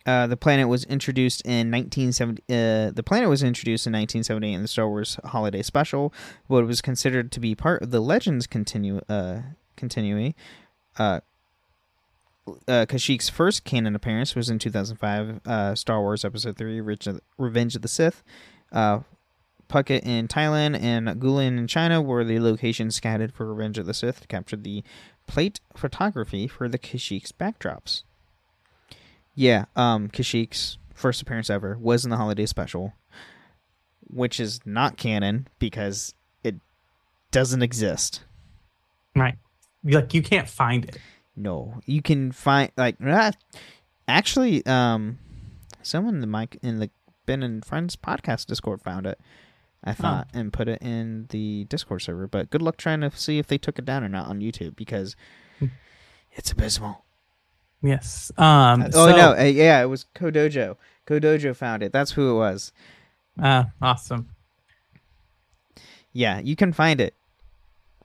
uh, the planet was introduced in 1970. Uh, the planet was introduced in 1978 in the Star Wars Holiday Special, but it was considered to be part of the Legends continue uh, continuing. Uh, uh, Kashyyyk's first canon appearance was in 2005, uh, Star Wars Episode 3, Revenge of, the Sith. Uh, Phuket in Thailand and Guilin in China were the locations scattered for Revenge of the Sith to capture the plate photography for the Kashyyyk's backdrops. Yeah, um, Kashyyyk's first appearance ever was in the holiday special, which is not canon because it doesn't exist. Right. Like you can't find it. No, you can find like ah, actually, um, someone in the mic in the Ben and Friends podcast Discord found it. I thought and put it in the Discord server. But good luck trying to see if they took it down or not on YouTube because it's abysmal. Yes. Um. oh so- no, uh, yeah, it was Kodojo. Kodojo found it. That's who it was. Uh, awesome. Yeah, you can find it.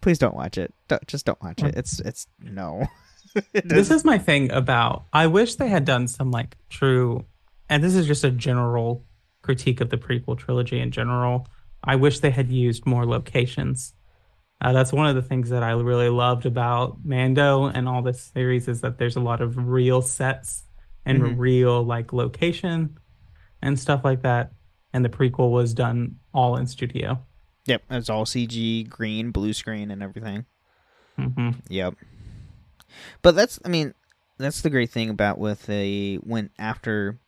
Please don't watch it. Don't, just don't watch it. It's it's no. It This is my thing about. I wish they had done some like true, and this is just a general critique of the prequel trilogy in general. I wish they had used more locations. Uh, that's one of the things that I really loved about Mando and all this series is that there's a lot of real sets and Mhm. real like location and stuff like that. And the prequel was done all in studio. Yep, it's all CG, green, blue screen, and everything. hmm Yep. But that's, I mean, that's the great thing about with the went after.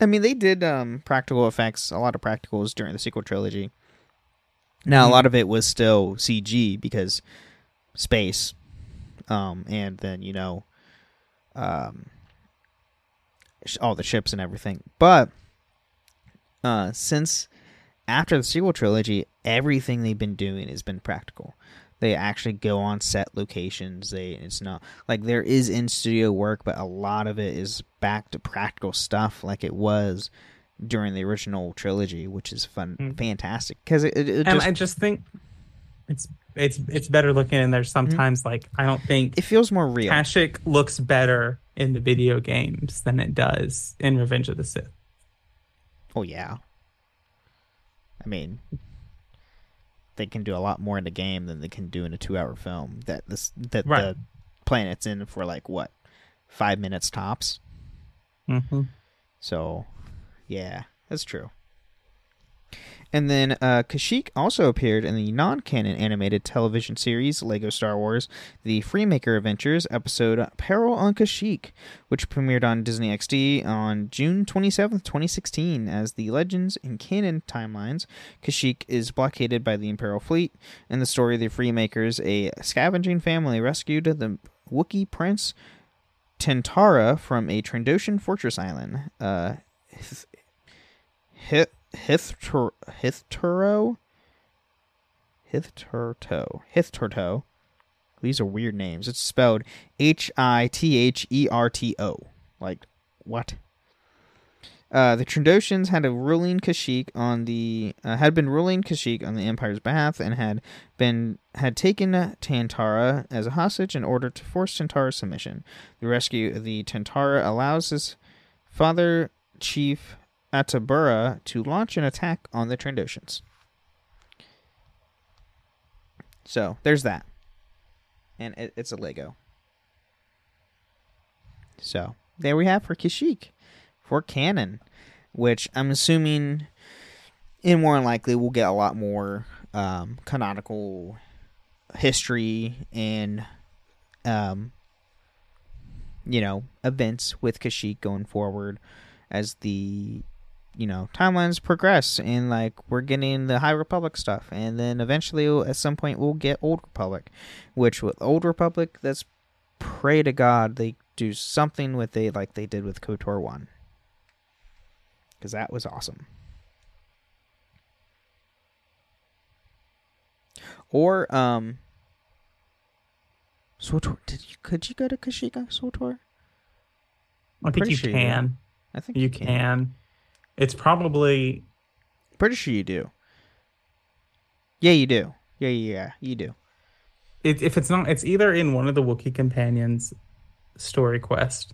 I mean, they did um practical effects, a lot of practicals during the sequel trilogy. Now, a Mhm. lot of it was still CG because space, um, and then you know, um, all the ships and everything. But uh, since after the sequel trilogy, everything they've been doing has been practical. They actually go on set locations. They it's not like there is in studio work, but a lot of it is back to practical stuff, like it was during the original trilogy, which is fun, Mm. fantastic because it, it, it And I just think it's it's it's better looking in there sometimes like I don't think it feels more real. Kashyyyk looks better in the video games than it does in Revenge of the Sith. Oh yeah. I mean, they can do a lot more in the game than they can do in a two-hour film. That this that Right. the planet's in for like what five minutes tops. Mm-hmm. So, yeah, that's true. And then uh, Kashyyyk also appeared in the non-canon animated television series Lego Star Wars: The Freemaker Adventures episode "Peril on Kashyyyk," which premiered on Disney XD on June twenty seventh, twenty sixteen. As the Legends and canon timelines, Kashyyyk is blockaded by the Imperial fleet. In the story, of the Freemakers, a scavenging family, rescued the Wookiee prince Tentara from a Trandoshan fortress island. Uh, Hith- Hith- Hithtor- Hithtorto? Hithtorto. Hithtorto. These are weird names. It's spelled H I T H E R T O. Like, what? Uh, the Trandoshans had a ruling Kashyyyk on the uh, had been ruling Kashyyyk on the Empire's behalf and had been had taken Tantara as a hostage in order to force Tantara's submission. The rescue of the Tantara allows his father, Chief Atabura, to launch an attack on the Trandoshans. So there's that, and it, it's a Lego. So there we have for Kashyyyk for canon, which I'm assuming, and more likely, we'll get a lot more um, canonical history and, um, you know, events with Kashyyyk going forward as the you know timelines progress and like we're getting the high republic stuff and then eventually at some point we'll get old republic which with old republic that's pray to god they do something with it like they did with kotor 1 because that was awesome or um SWTOR, did you could you go to Kashyyyk on SWTOR? I think you sure you can. I think You can. It's probably Pretty sure you do. Yeah, you do. Yeah, yeah, yeah, you do. it, if it's not, it's either in one of the Wookiee companions story quest,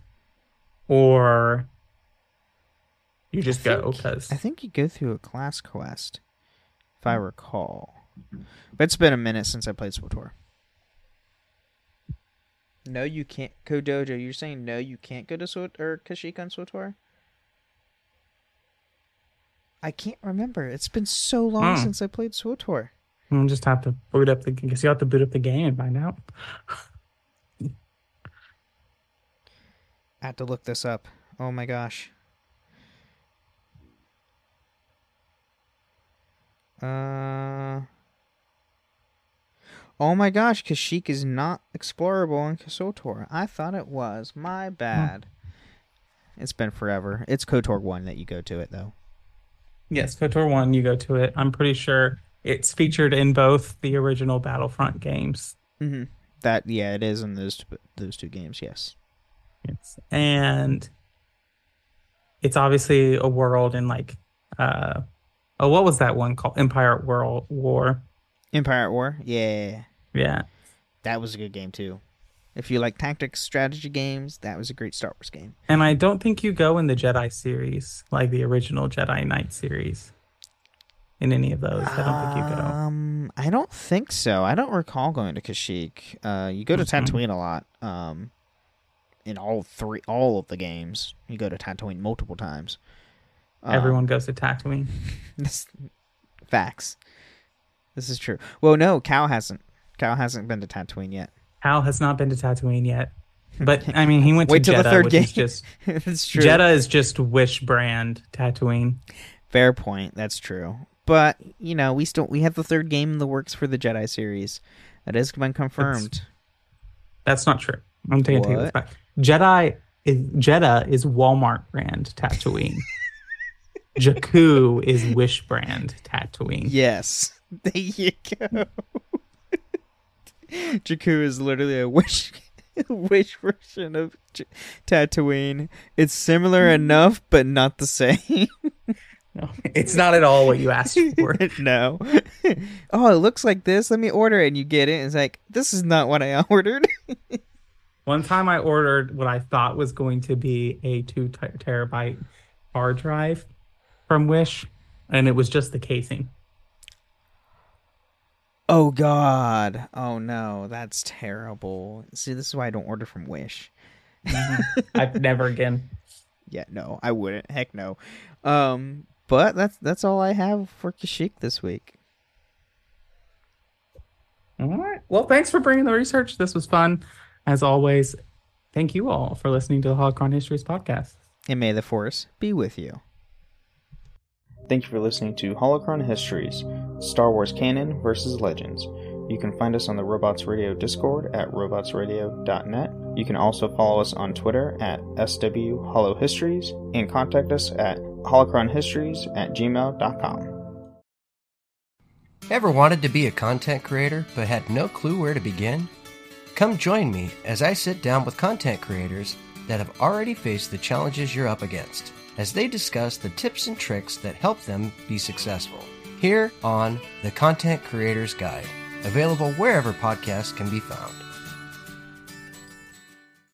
or you just go because I think you go through a class quest, if I recall. But it's been a minute since I played SWTOR. No, you can't. Kodojo, you're saying no, you can't go to Swt or Kashyyyk on SWTOR? I can't remember. It's been so long Hmm. since I played SWTOR. I'll just have to boot up the. Guess you have to boot up the game and find out. I have to look this up. Oh my gosh. Uh. Oh my gosh, Kashyyyk is not explorable in Kotor. I thought it was. My bad. It's been forever. It's Kotor 1 that you go to it, though. Yes, KOTOR one, you go to it. I'm pretty sure it's featured in both the original Battlefront games. Mm-hmm. That, yeah, it is in those, those two games, yes. Yes. And it's obviously a world in like uh oh what was that one called? Empire at World War. Empire at War? Yeah. Yeah. That was a good game, too. If you like tactics, strategy games, that was a great Star Wars game. And I don't think you go in the Jedi series, like the original Jedi Knight series. In any of those, I don't think you go. Um, I don't think so. I don't recall going to Kashyyyk. Uh, you go to Mhm. Tatooine a lot. Um, in all three, all of the games, you go to Tatooine multiple times. Um, Everyone goes to Tatooine. This, facts. This is true. Well, no, Cal hasn't. Cal hasn't been to Tatooine yet. Cal has not been to Tatooine yet, but I mean, he went Wait to Jedha, the third which game. is just That's true. Jedha is just Wish brand Tatooine. Fair point. That's true. But you know, we still we have the third game in the works for the Jedi series. That has been confirmed. That's not true. I'm taking take this back. Jedi is Jedha is Walmart brand Tatooine. Jakku is Wish brand Tatooine. Yes. There you go. Jakku is literally a wish wish version of J- Tatooine. It's similar hmm. enough, but not the same. No, it's not at all what you asked for. no. oh, it looks like this. Let me order it, and you get it. It's like this is not what I ordered. One time I ordered what I thought was going to be a two ter- terabyte hard drive from Wish, and it was just the casing. Oh God. Oh no, that's terrible. See, this is why I don't order from Wish. I've never again. Yeah, no, I wouldn't. Heck no. Um, but that's that's all I have for Kashik this week. All right. Well, thanks for bringing the research. This was fun. As always, thank you all for listening to the Holocron Histories podcast. And may the force be with you. Thank you for listening to Holocron Histories Star Wars Canon versus Legends. You can find us on the Robots Radio Discord at robotsradio.net. You can also follow us on Twitter at SW Holo Histories and contact us at holocronhistories at gmail.com. Ever wanted to be a content creator but had no clue where to begin? Come join me as I sit down with content creators that have already faced the challenges you're up against as they discuss the tips and tricks that help them be successful. Here on The Content Creator's Guide, available wherever podcasts can be found.